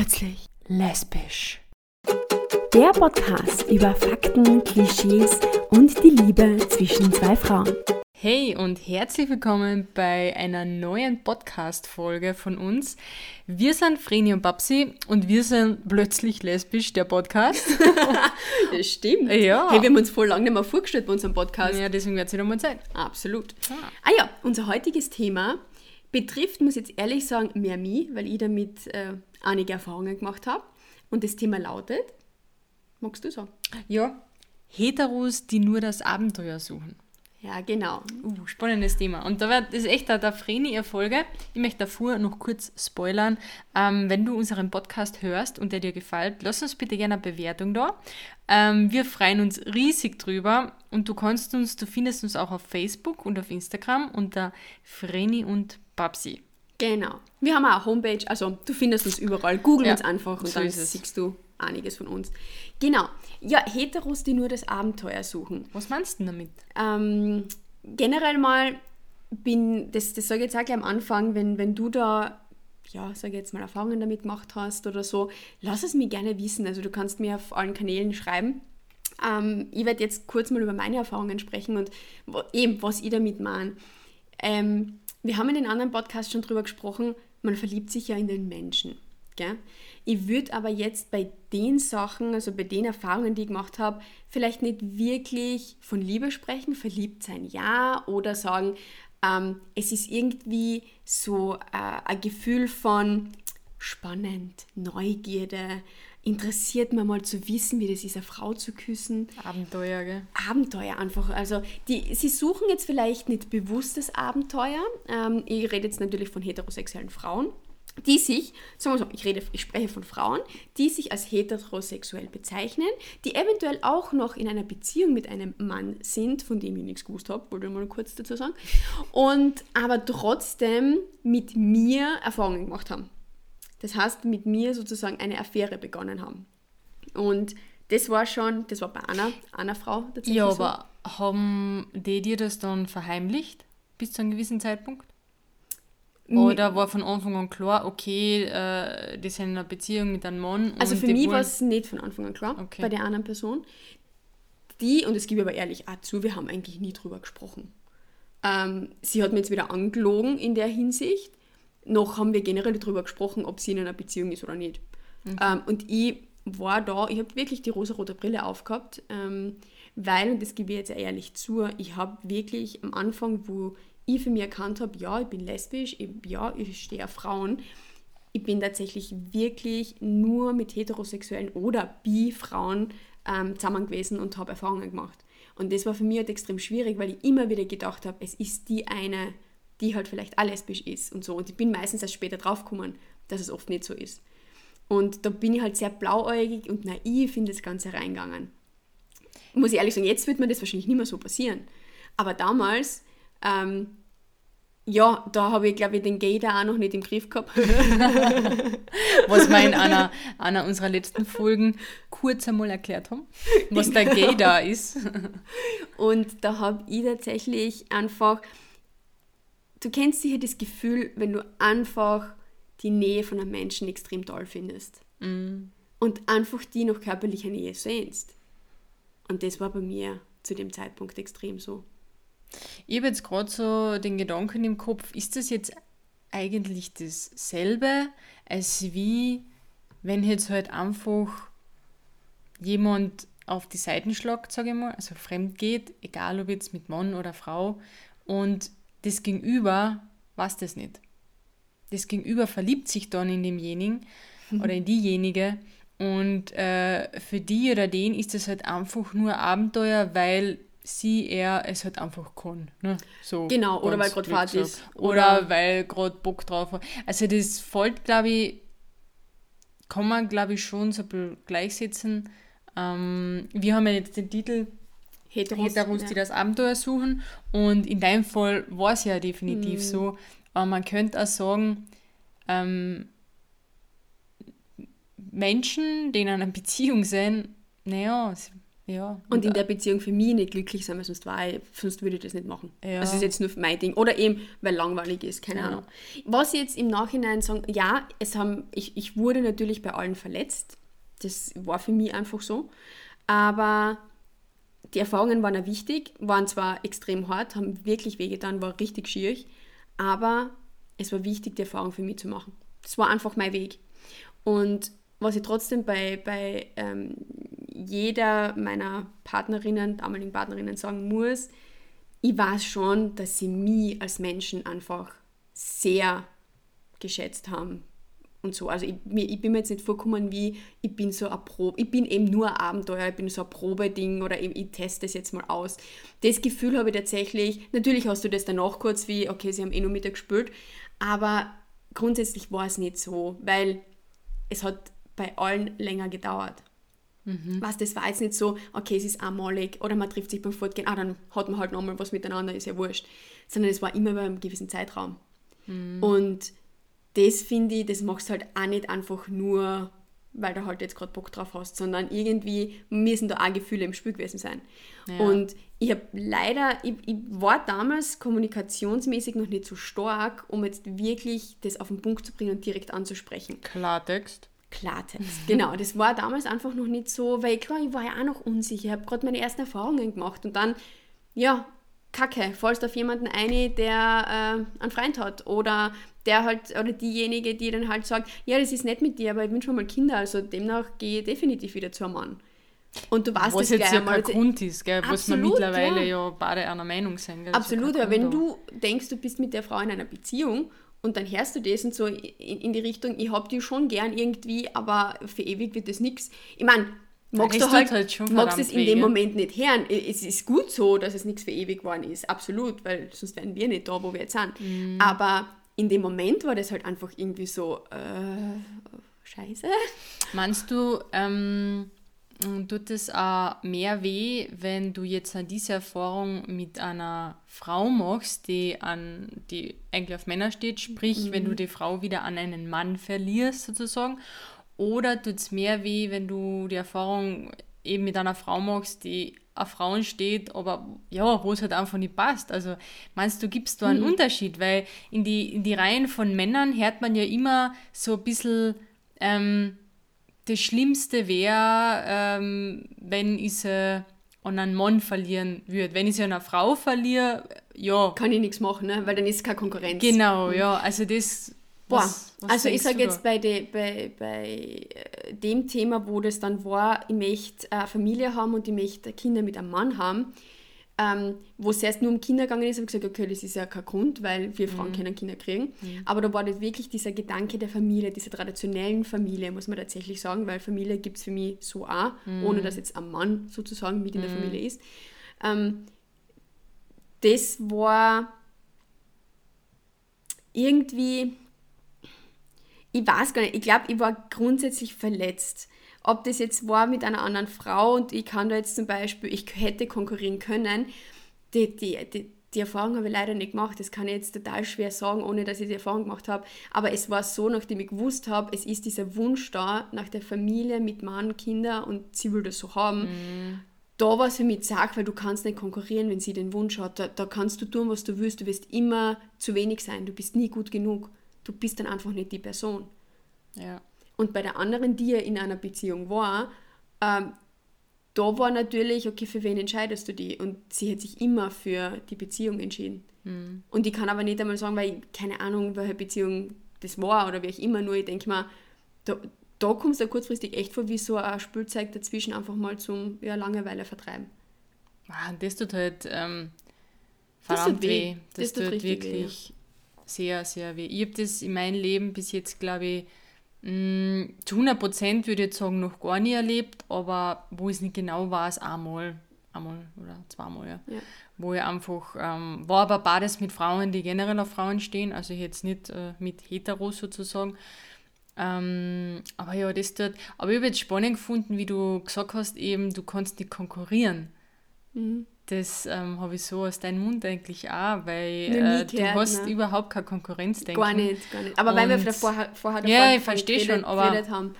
Plötzlich lesbisch. Der Podcast über Fakten, Klischees und die Liebe zwischen zwei Frauen. Hey und herzlich willkommen bei einer neuen Podcast-Folge von uns. Wir sind Vreni und Babsi und wir sind plötzlich lesbisch, der Podcast. das stimmt. Ja. Hey, wir haben uns voll lange nicht mehr vorgestellt bei unserem Podcast. Ja, deswegen wird es wieder mal Zeit. Absolut. Ah. ah ja, unser heutiges Thema betrifft, muss ich jetzt ehrlich sagen, mehr mich, weil ich damit äh, einige Erfahrungen gemacht habe. Und das Thema lautet, magst du sagen? Ja, Heteros, die nur das Abenteuer suchen. Ja, genau. Uh, spannendes Thema. Und da wird das ist echt der, der Vreni-Erfolge. Ich möchte davor noch kurz spoilern. Ähm, wenn du unseren Podcast hörst und der dir gefällt, lass uns bitte gerne eine Bewertung da. Ähm, wir freuen uns riesig drüber und du kannst uns, du findest uns auch auf Facebook und auf Instagram unter Vreni und Babsi. Genau. Wir haben auch eine Homepage, also du findest uns überall. Google ja, uns einfach und so dann siehst du einiges von uns. Genau. Ja, Heteros, die nur das Abenteuer suchen. Was meinst du damit? Ähm, generell mal bin, das, das sage ich jetzt auch gleich am Anfang, wenn, wenn du da, ja, sage ich jetzt mal, Erfahrungen damit gemacht hast oder so, lass es mir gerne wissen. Also du kannst mir auf allen Kanälen schreiben. Ähm, ich werde jetzt kurz mal über meine Erfahrungen sprechen und eben, was ich damit meine. Ähm, wir haben in den anderen Podcasts schon drüber gesprochen, man verliebt sich ja in den Menschen. Gell? Ich würde aber jetzt bei den Sachen, also bei den Erfahrungen, die ich gemacht habe, vielleicht nicht wirklich von Liebe sprechen, verliebt sein ja, oder sagen, ähm, es ist irgendwie so äh, ein Gefühl von spannend, Neugierde, interessiert mir mal zu wissen, wie das ist, eine Frau zu küssen. Abenteuer, gell? Abenteuer einfach. Also die, sie suchen jetzt vielleicht nicht bewusstes Abenteuer. Ähm, ich rede jetzt natürlich von heterosexuellen Frauen, die sich, sagen wir so, ich, rede, ich spreche von Frauen, die sich als heterosexuell bezeichnen, die eventuell auch noch in einer Beziehung mit einem Mann sind, von dem ich nichts gewusst habe, wollte ich mal kurz dazu sagen, und aber trotzdem mit mir Erfahrungen gemacht haben. Das heißt, mit mir sozusagen eine Affäre begonnen haben. Und das war schon, das war bei einer, einer Frau tatsächlich. Ja, so. aber haben die dir das dann verheimlicht bis zu einem gewissen Zeitpunkt? Oder war von Anfang an klar, okay, äh, die sind in einer Beziehung mit einem Mann? Also für mich war es nicht von Anfang an klar, okay. bei der anderen Person. Die, und das gebe ich aber ehrlich auch zu, wir haben eigentlich nie drüber gesprochen. Ähm, sie hat mir jetzt wieder angelogen in der Hinsicht, noch haben wir generell darüber gesprochen, ob sie in einer Beziehung ist oder nicht. Okay. Ähm, und ich war da, ich habe wirklich die rosa-rote Brille aufgehabt, ähm, weil, und das gebe ich jetzt ehrlich zu, ich habe wirklich am Anfang, wo ich für mich erkannt habe, ja, ich bin lesbisch, ich, ja, ich stehe auf Frauen, ich bin tatsächlich wirklich nur mit heterosexuellen oder bi-Frauen ähm, zusammen gewesen und habe Erfahrungen gemacht. Und das war für mich halt extrem schwierig, weil ich immer wieder gedacht habe, es ist die eine die halt vielleicht auch lesbisch ist und so. Und ich bin meistens erst später draufgekommen, dass es oft nicht so ist. Und da bin ich halt sehr blauäugig und naiv in das Ganze reingegangen. Muss ich ehrlich sagen, jetzt wird mir das wahrscheinlich nicht mehr so passieren. Aber damals, ähm, ja, da habe ich, glaube ich, den Gay da auch noch nicht im Griff gehabt. was wir in einer, einer unserer letzten Folgen kurz einmal erklärt haben, was der Gay da ist. Und da habe ich tatsächlich einfach du kennst sicher das Gefühl, wenn du einfach die Nähe von einem Menschen extrem toll findest. Mm. Und einfach die noch körperlicher Nähe sehnst. Und das war bei mir zu dem Zeitpunkt extrem so. Ich habe jetzt gerade so den Gedanken im Kopf, ist das jetzt eigentlich dasselbe, als wie wenn jetzt halt einfach jemand auf die Seiten schlagt, sage ich mal, also fremd geht, egal ob jetzt mit Mann oder Frau, und das Gegenüber weiß das nicht. Das Gegenüber verliebt sich dann in demjenigen oder in diejenige und äh, für die oder den ist es halt einfach nur Abenteuer, weil sie, er es halt einfach kann. Ne? So genau, oder weil gerade Fahrt ist. Oder, oder weil gerade Bock drauf hat. Also das fällt, glaube ich, kann man, glaube ich, schon so gleichsetzen. Ähm, wir haben ja jetzt den Titel Heteros, Heteros ja. die das Abenteuer suchen. Und in deinem Fall war es ja definitiv mhm. so. Aber man könnte auch sagen, ähm, Menschen, die in einer Beziehung sind, naja, Ja. Und, und in der Beziehung für mich nicht glücklich sein, weil sonst, war ich, sonst würde ich das nicht machen. Ja. Das ist jetzt nur mein Ding. Oder eben, weil langweilig ist, keine ja. Ahnung. Was ich jetzt im Nachhinein sagen, ja, es haben, ich, ich wurde natürlich bei allen verletzt. Das war für mich einfach so. Aber die Erfahrungen waren ja wichtig, waren zwar extrem hart, haben wirklich wehgetan, war richtig schwierig, aber es war wichtig, die Erfahrung für mich zu machen. Das war einfach mein Weg. Und was ich trotzdem bei, bei ähm, jeder meiner Partnerinnen, damaligen Partnerinnen sagen muss, ich weiß schon, dass sie mich als Menschen einfach sehr geschätzt haben und so. Also ich, ich bin mir jetzt nicht vorgekommen wie, ich bin so ein Probe, ich bin eben nur ein Abenteuer, ich bin so ein Probeding oder ich, ich teste es jetzt mal aus. Das Gefühl habe ich tatsächlich, natürlich hast du das danach kurz wie, okay, sie haben eh nur mit dir gespielt, aber grundsätzlich war es nicht so, weil es hat bei allen länger gedauert. Mhm. Was, das war jetzt nicht so, okay, es ist einmalig oder man trifft sich beim Fortgehen, ah, dann hat man halt nochmal was miteinander, ist ja wurscht. Sondern es war immer über einen gewissen Zeitraum. Mhm. Und das finde ich, das machst du halt auch nicht einfach nur, weil du halt jetzt gerade Bock drauf hast, sondern irgendwie müssen da auch Gefühle im Spiel gewesen sein. Ja. Und ich habe leider, ich, ich, war damals kommunikationsmäßig noch nicht so stark, um jetzt wirklich das auf den Punkt zu bringen und direkt anzusprechen. Klartext. Klartext. Genau, das war damals einfach noch nicht so, weil klar, ich war ja auch noch unsicher, ich habe gerade meine ersten Erfahrungen gemacht und dann, ja, Kacke, fallst auf jemanden ein, der äh, einen Freund hat oder der halt, oder diejenige, die dann halt sagt, ja, das ist nett mit dir, aber ich wünsche mir mal Kinder, also demnach gehe ich definitiv wieder zu einem Mann. Und du weißt was das jetzt ja kein Grund ist, gell, was wir mittlerweile ja, ja beide einer Meinung sind. Gell, absolut, aber wenn du denkst, du bist mit der Frau in einer Beziehung und dann hörst du das und so in, in die Richtung, ich hab die schon gern irgendwie, aber für ewig wird das nichts. Ich meine, magst du halt, halt magst es in dem Moment nicht hören. Es ist gut so, dass es nichts für ewig geworden ist, absolut, weil sonst wären wir nicht da, wo wir jetzt sind. Mhm. Aber in dem Moment war das halt einfach irgendwie so, äh, scheiße. Meinst du, ähm, tut es auch mehr weh, wenn du jetzt diese Erfahrung mit einer Frau machst, die, an, die eigentlich auf Männer steht, sprich, mhm. wenn du die Frau wieder an einen Mann verlierst sozusagen, oder tut es mehr weh, wenn du die Erfahrung eben mit einer Frau machst, die auf Frauen steht, aber ja, wo es halt einfach nicht passt. Also meinst du, gibst du einen mhm. Unterschied? Weil in die, in die Reihen von Männern hört man ja immer so ein bisschen, ähm, das Schlimmste wäre, ähm, wenn ich sie an einen Mann verlieren würde. Wenn ich sie an eine Frau verliere, ja. Kann ich nichts machen, ne? weil dann ist es keine Konkurrenz. Genau, ja. Also das. Boah, was also ich sage jetzt bei, de, bei, bei äh, dem Thema, wo das dann war, ich möchte eine Familie haben und ich möchte Kinder mit einem Mann haben, ähm, wo es erst nur um Kinder gegangen ist, habe ich gesagt, okay, das ist ja kein Grund, weil wir Frauen mhm. können Kinder kriegen. Mhm. Aber da war das wirklich dieser Gedanke der Familie, dieser traditionellen Familie, muss man tatsächlich sagen, weil Familie gibt es für mich so auch, mhm. ohne dass jetzt ein Mann sozusagen mit in der mhm. Familie ist. Ähm, das war irgendwie, ich weiß gar nicht, ich glaube, ich war grundsätzlich verletzt ob das jetzt war mit einer anderen Frau und ich kann da jetzt zum Beispiel, ich hätte konkurrieren können, die, die, die, die Erfahrung habe ich leider nicht gemacht. Das kann ich jetzt total schwer sagen, ohne dass ich die Erfahrung gemacht habe. Aber es war so, nachdem ich gewusst habe, es ist dieser Wunsch da nach der Familie mit Mann, Kinder und sie will das so haben. Mhm. Da war es für mich zack, weil du kannst nicht konkurrieren, wenn sie den Wunsch hat. Da, da kannst du tun, was du willst. Du wirst immer zu wenig sein. Du bist nie gut genug. Du bist dann einfach nicht die Person. Ja. Und bei der anderen, die ja in einer Beziehung war, ähm, da war natürlich, okay, für wen entscheidest du die? Und sie hat sich immer für die Beziehung entschieden. Mhm. Und ich kann aber nicht einmal sagen, weil ich keine Ahnung, welche Beziehung das war oder wie ich immer, nur ich denke mal, da, da kommst du kurzfristig echt vor, wie so ein Spielzeug dazwischen einfach mal zum ja, Langeweile vertreiben. Ah, das tut halt ähm, verdammt das weh. Das, das tut, wirklich weh, ja. Sehr, sehr weh. Ich habe das in meinem Leben bis jetzt, glaube ich, Mm, zu 100 Prozent würde ich jetzt sagen, noch gar nie erlebt, aber wo ich es nicht genau weiß, einmal, einmal oder zweimal, ja. ja. Wo ich einfach, ähm, war aber beides mit Frauen, die generell auf Frauen stehen, also jetzt nicht äh, mit Heteros sozusagen. Ähm, aber ja, das tut, aber ich habe jetzt spannend gefunden, wie du gesagt hast, eben, du kannst nicht konkurrieren. Mhm. Das ähm, habe ich so aus deinem Mund eigentlich auch, weil äh, du gehört, hast ne? überhaupt keine Konkurrenz, denke Gar nicht, gar nicht. Aber Und weil wir vorher, vorher Ja, ich verstehe schon, aber haben.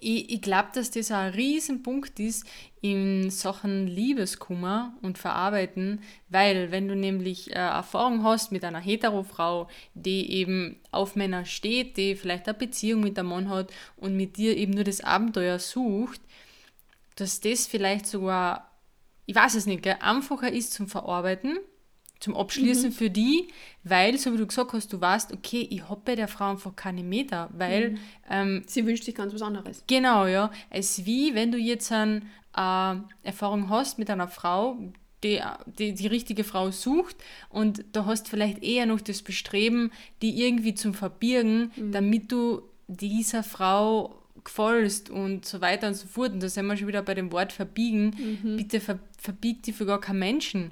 ich, ich glaube, dass das ein Riesenpunkt ist in Sachen Liebeskummer und Verarbeiten, weil wenn du nämlich äh, Erfahrung hast mit einer Hetero-Frau, die eben auf Männer steht, die vielleicht eine Beziehung mit einem Mann hat und mit dir eben nur das Abenteuer sucht, dass das vielleicht sogar, ich weiß es nicht, gell, einfacher ist zum Verarbeiten zum Abschließen mhm. für die, weil, so wie du gesagt hast, du weißt, okay, ich habe bei der Frau einfach keine Meter, weil... Mhm. Ähm, Sie wünscht sich ganz was anderes. Genau, ja. Es ist wie, wenn du jetzt eine äh, Erfahrung hast mit einer Frau, die, die die richtige Frau sucht und da hast vielleicht eher noch das Bestreben, die irgendwie zum Verbirgen, mhm. damit du dieser Frau gefällst und so weiter und so fort. Und da sind wir schon wieder bei dem Wort verbiegen. Mhm. Bitte ver, verbiegt die für gar keinen Menschen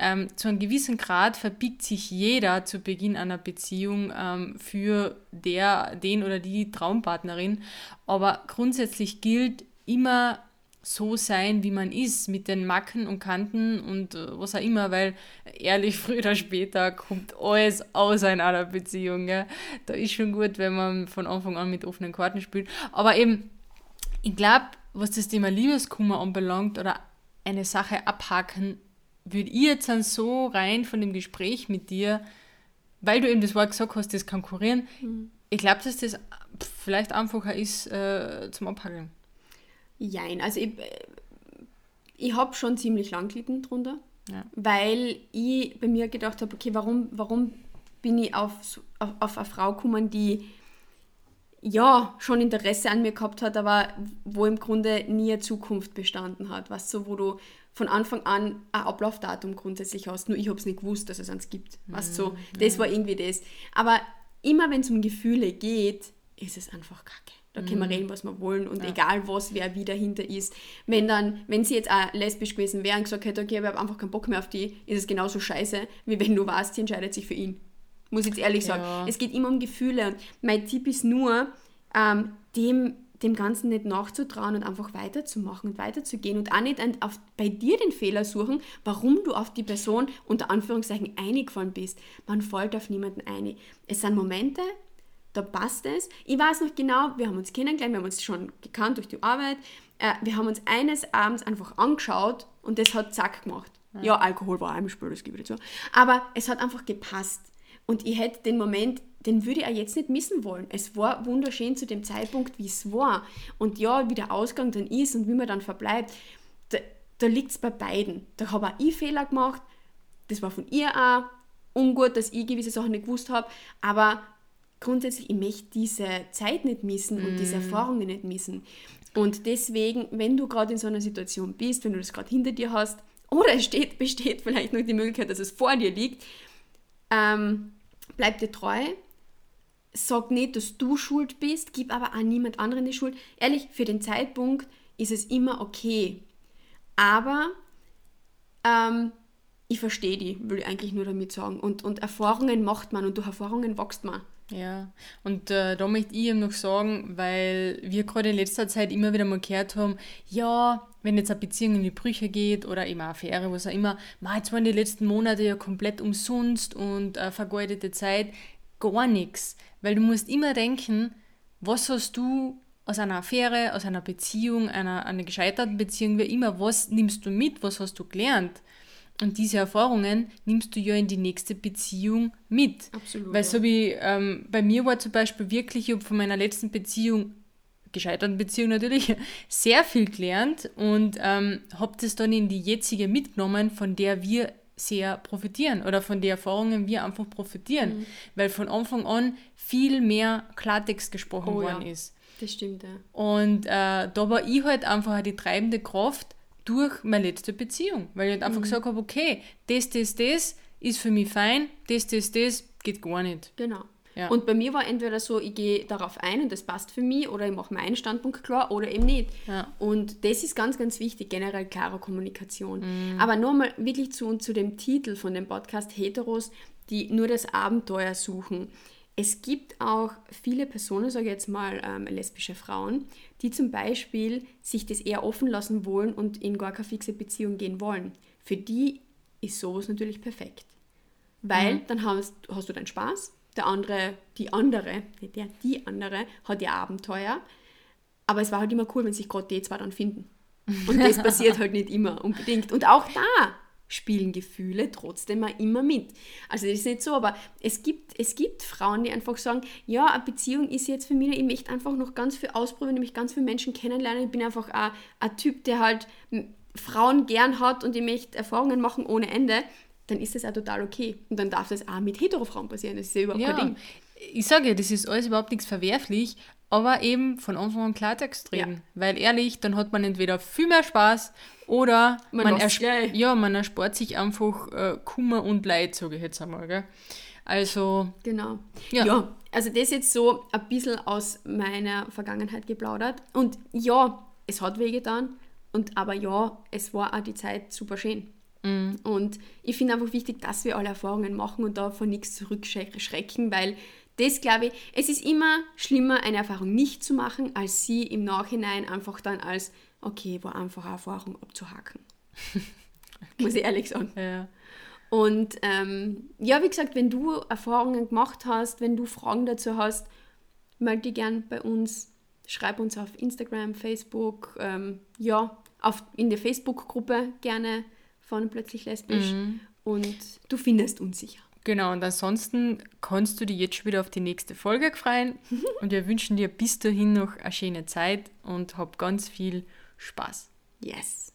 ähm, zu einem gewissen Grad verbiegt sich jeder zu Beginn einer Beziehung ähm, für der, den oder die Traumpartnerin. Aber grundsätzlich gilt immer so sein, wie man ist, mit den Macken und Kanten und äh, was auch immer, weil ehrlich, früher oder später kommt alles aus einer Beziehung. Gell? Da ist schon gut, wenn man von Anfang an mit offenen Karten spielt. Aber eben, ich glaube, was das Thema Liebeskummer anbelangt oder eine Sache abhaken würde ich jetzt dann so rein von dem Gespräch mit dir, weil du eben das Wort gesagt hast, das Konkurrieren, mhm. ich glaube, dass das vielleicht einfacher ist äh, zum Abhakeln. Jein, also ich, äh, ich habe schon ziemlich lang gelitten drunter, ja. weil ich bei mir gedacht habe, okay, warum, warum bin ich auf, auf, auf eine Frau gekommen, die ja schon Interesse an mir gehabt hat, aber wo im Grunde nie eine Zukunft bestanden hat. Was so, wo du von Anfang an ein Ablaufdatum grundsätzlich hast. Nur ich habe es nicht gewusst, dass es eins gibt. Mhm. Weißt, so, das war irgendwie das. Aber immer wenn es um Gefühle geht, ist es einfach kacke. Da können wir mhm. reden, was wir wollen und ja. egal was, wer wie dahinter ist. Wenn dann, wenn sie jetzt auch lesbisch gewesen wäre und gesagt hätte, okay, ich habe einfach keinen Bock mehr auf die, ist es genauso scheiße, wie wenn du weißt, sie entscheidet sich für ihn. Muss ich jetzt ehrlich sagen. Ja. Es geht immer um Gefühle und mein Tipp ist nur, ähm, dem dem Ganzen nicht nachzutrauen und einfach weiterzumachen und weiterzugehen und auch nicht auf, bei dir den Fehler suchen, warum du auf die Person unter Anführungszeichen eingefallen bist. Man fällt auf niemanden ein. Es sind Momente, da passt es. Ich weiß noch genau, wir haben uns kennengelernt, wir haben uns schon gekannt durch die Arbeit. Äh, wir haben uns eines Abends einfach angeschaut und das hat zack gemacht. Ja, ja Alkohol war auch im Spiel, das gebe ich zu. Aber es hat einfach gepasst. Und ich hätte den Moment den würde ich auch jetzt nicht missen wollen. Es war wunderschön zu dem Zeitpunkt, wie es war. Und ja, wie der Ausgang dann ist und wie man dann verbleibt, da, da liegt es bei beiden. Da habe auch ich Fehler gemacht. Das war von ihr auch ungut, dass ich gewisse Sachen nicht gewusst habe. Aber grundsätzlich, ich möchte diese Zeit nicht missen und diese mm. Erfahrungen nicht missen. Und deswegen, wenn du gerade in so einer Situation bist, wenn du das gerade hinter dir hast, oder es steht, besteht vielleicht noch die Möglichkeit, dass es vor dir liegt, ähm, bleib dir treu, sag nicht, dass du schuld bist, gib aber auch niemand anderen die Schuld. Ehrlich, für den Zeitpunkt ist es immer okay. Aber ähm, ich verstehe die, will ich eigentlich nur damit sagen. Und, und Erfahrungen macht man und durch Erfahrungen wächst man. Ja, und äh, da möchte ich eben noch sagen, weil wir gerade in letzter Zeit immer wieder mal gehört haben, ja, wenn jetzt eine Beziehung in die Brüche geht oder eben eine Affäre, was auch immer, man, jetzt waren die letzten Monate ja komplett umsonst und äh, vergeudete Zeit, gar nichts. Weil du musst immer denken, was hast du aus einer Affäre, aus einer Beziehung, einer, einer gescheiterten Beziehung, wie immer, was nimmst du mit, was hast du gelernt? Und diese Erfahrungen nimmst du ja in die nächste Beziehung mit. Absolut. Weil so wie ähm, bei mir war zum Beispiel wirklich, ich habe von meiner letzten Beziehung, gescheiterten Beziehung natürlich, sehr viel gelernt und ähm, habe das dann in die jetzige mitgenommen, von der wir sehr profitieren oder von den Erfahrungen wir einfach profitieren, mhm. weil von Anfang an viel mehr Klartext gesprochen oh, worden ja. ist. Das stimmt, ja. Und äh, da war ich halt einfach die treibende Kraft durch meine letzte Beziehung, weil ich halt einfach mhm. gesagt habe, okay, das, das, das ist für mich fein, das, das, das geht gar nicht. Genau. Ja. Und bei mir war entweder so, ich gehe darauf ein und das passt für mich oder ich mache meinen Standpunkt klar oder eben nicht. Ja. Und das ist ganz, ganz wichtig, generell klare Kommunikation. Mhm. Aber nochmal wirklich zu, zu dem Titel von dem Podcast Heteros, die nur das Abenteuer suchen. Es gibt auch viele Personen, sage ich jetzt mal ähm, lesbische Frauen, die zum Beispiel sich das eher offen lassen wollen und in gar keine fixe Beziehung gehen wollen. Für die ist sowas natürlich perfekt. Weil mhm. dann hast, hast du deinen Spaß, der andere, die andere, der, die andere hat ihr Abenteuer. Aber es war halt immer cool, wenn sich gerade die zwei dann finden. Und das passiert halt nicht immer unbedingt. Und auch da spielen Gefühle trotzdem immer mit. Also das ist nicht so, aber es gibt, es gibt Frauen, die einfach sagen, ja, eine Beziehung ist jetzt für mich, ich möchte einfach noch ganz viel ausprobieren, ich möchte ganz viele Menschen kennenlernen, ich bin einfach ein, ein Typ, der halt Frauen gern hat und ich möchte Erfahrungen machen ohne Ende, dann ist das auch total okay. Und dann darf das auch mit Hetero-Frauen passieren, das ist ja überhaupt ja, kein Ding. Ich sage ja, das ist alles überhaupt nichts verwerflich, aber eben von Anfang an Klartext reden. Ja. Weil ehrlich, dann hat man entweder viel mehr Spaß oder man, man, ersp ja, man erspart sich einfach äh, Kummer und Leid, sage ich jetzt einmal. Gell? Also. Genau. Ja. ja, also das jetzt so ein bisschen aus meiner Vergangenheit geplaudert. Und ja, es hat wehgetan. Und aber ja, es war auch die Zeit super schön. Mm. Und ich finde einfach wichtig, dass wir alle Erfahrungen machen und da von nichts zurückschrecken, weil das glaube ich, es ist immer schlimmer, eine Erfahrung nicht zu machen, als sie im Nachhinein einfach dann als, okay, war einfach eine Erfahrung abzuhaken. okay. Muss ich ehrlich sagen. Ja. Und ähm, ja, wie gesagt, wenn du Erfahrungen gemacht hast, wenn du Fragen dazu hast, melde dich gern bei uns, schreib uns auf Instagram, Facebook, ähm, ja, auf, in der Facebook-Gruppe gerne von Plötzlich Lesbisch mhm. und du findest uns sicher. Genau, und ansonsten kannst du dich jetzt schon wieder auf die nächste Folge freuen. und wir wünschen dir bis dahin noch eine schöne Zeit und hab ganz viel Spaß. Yes.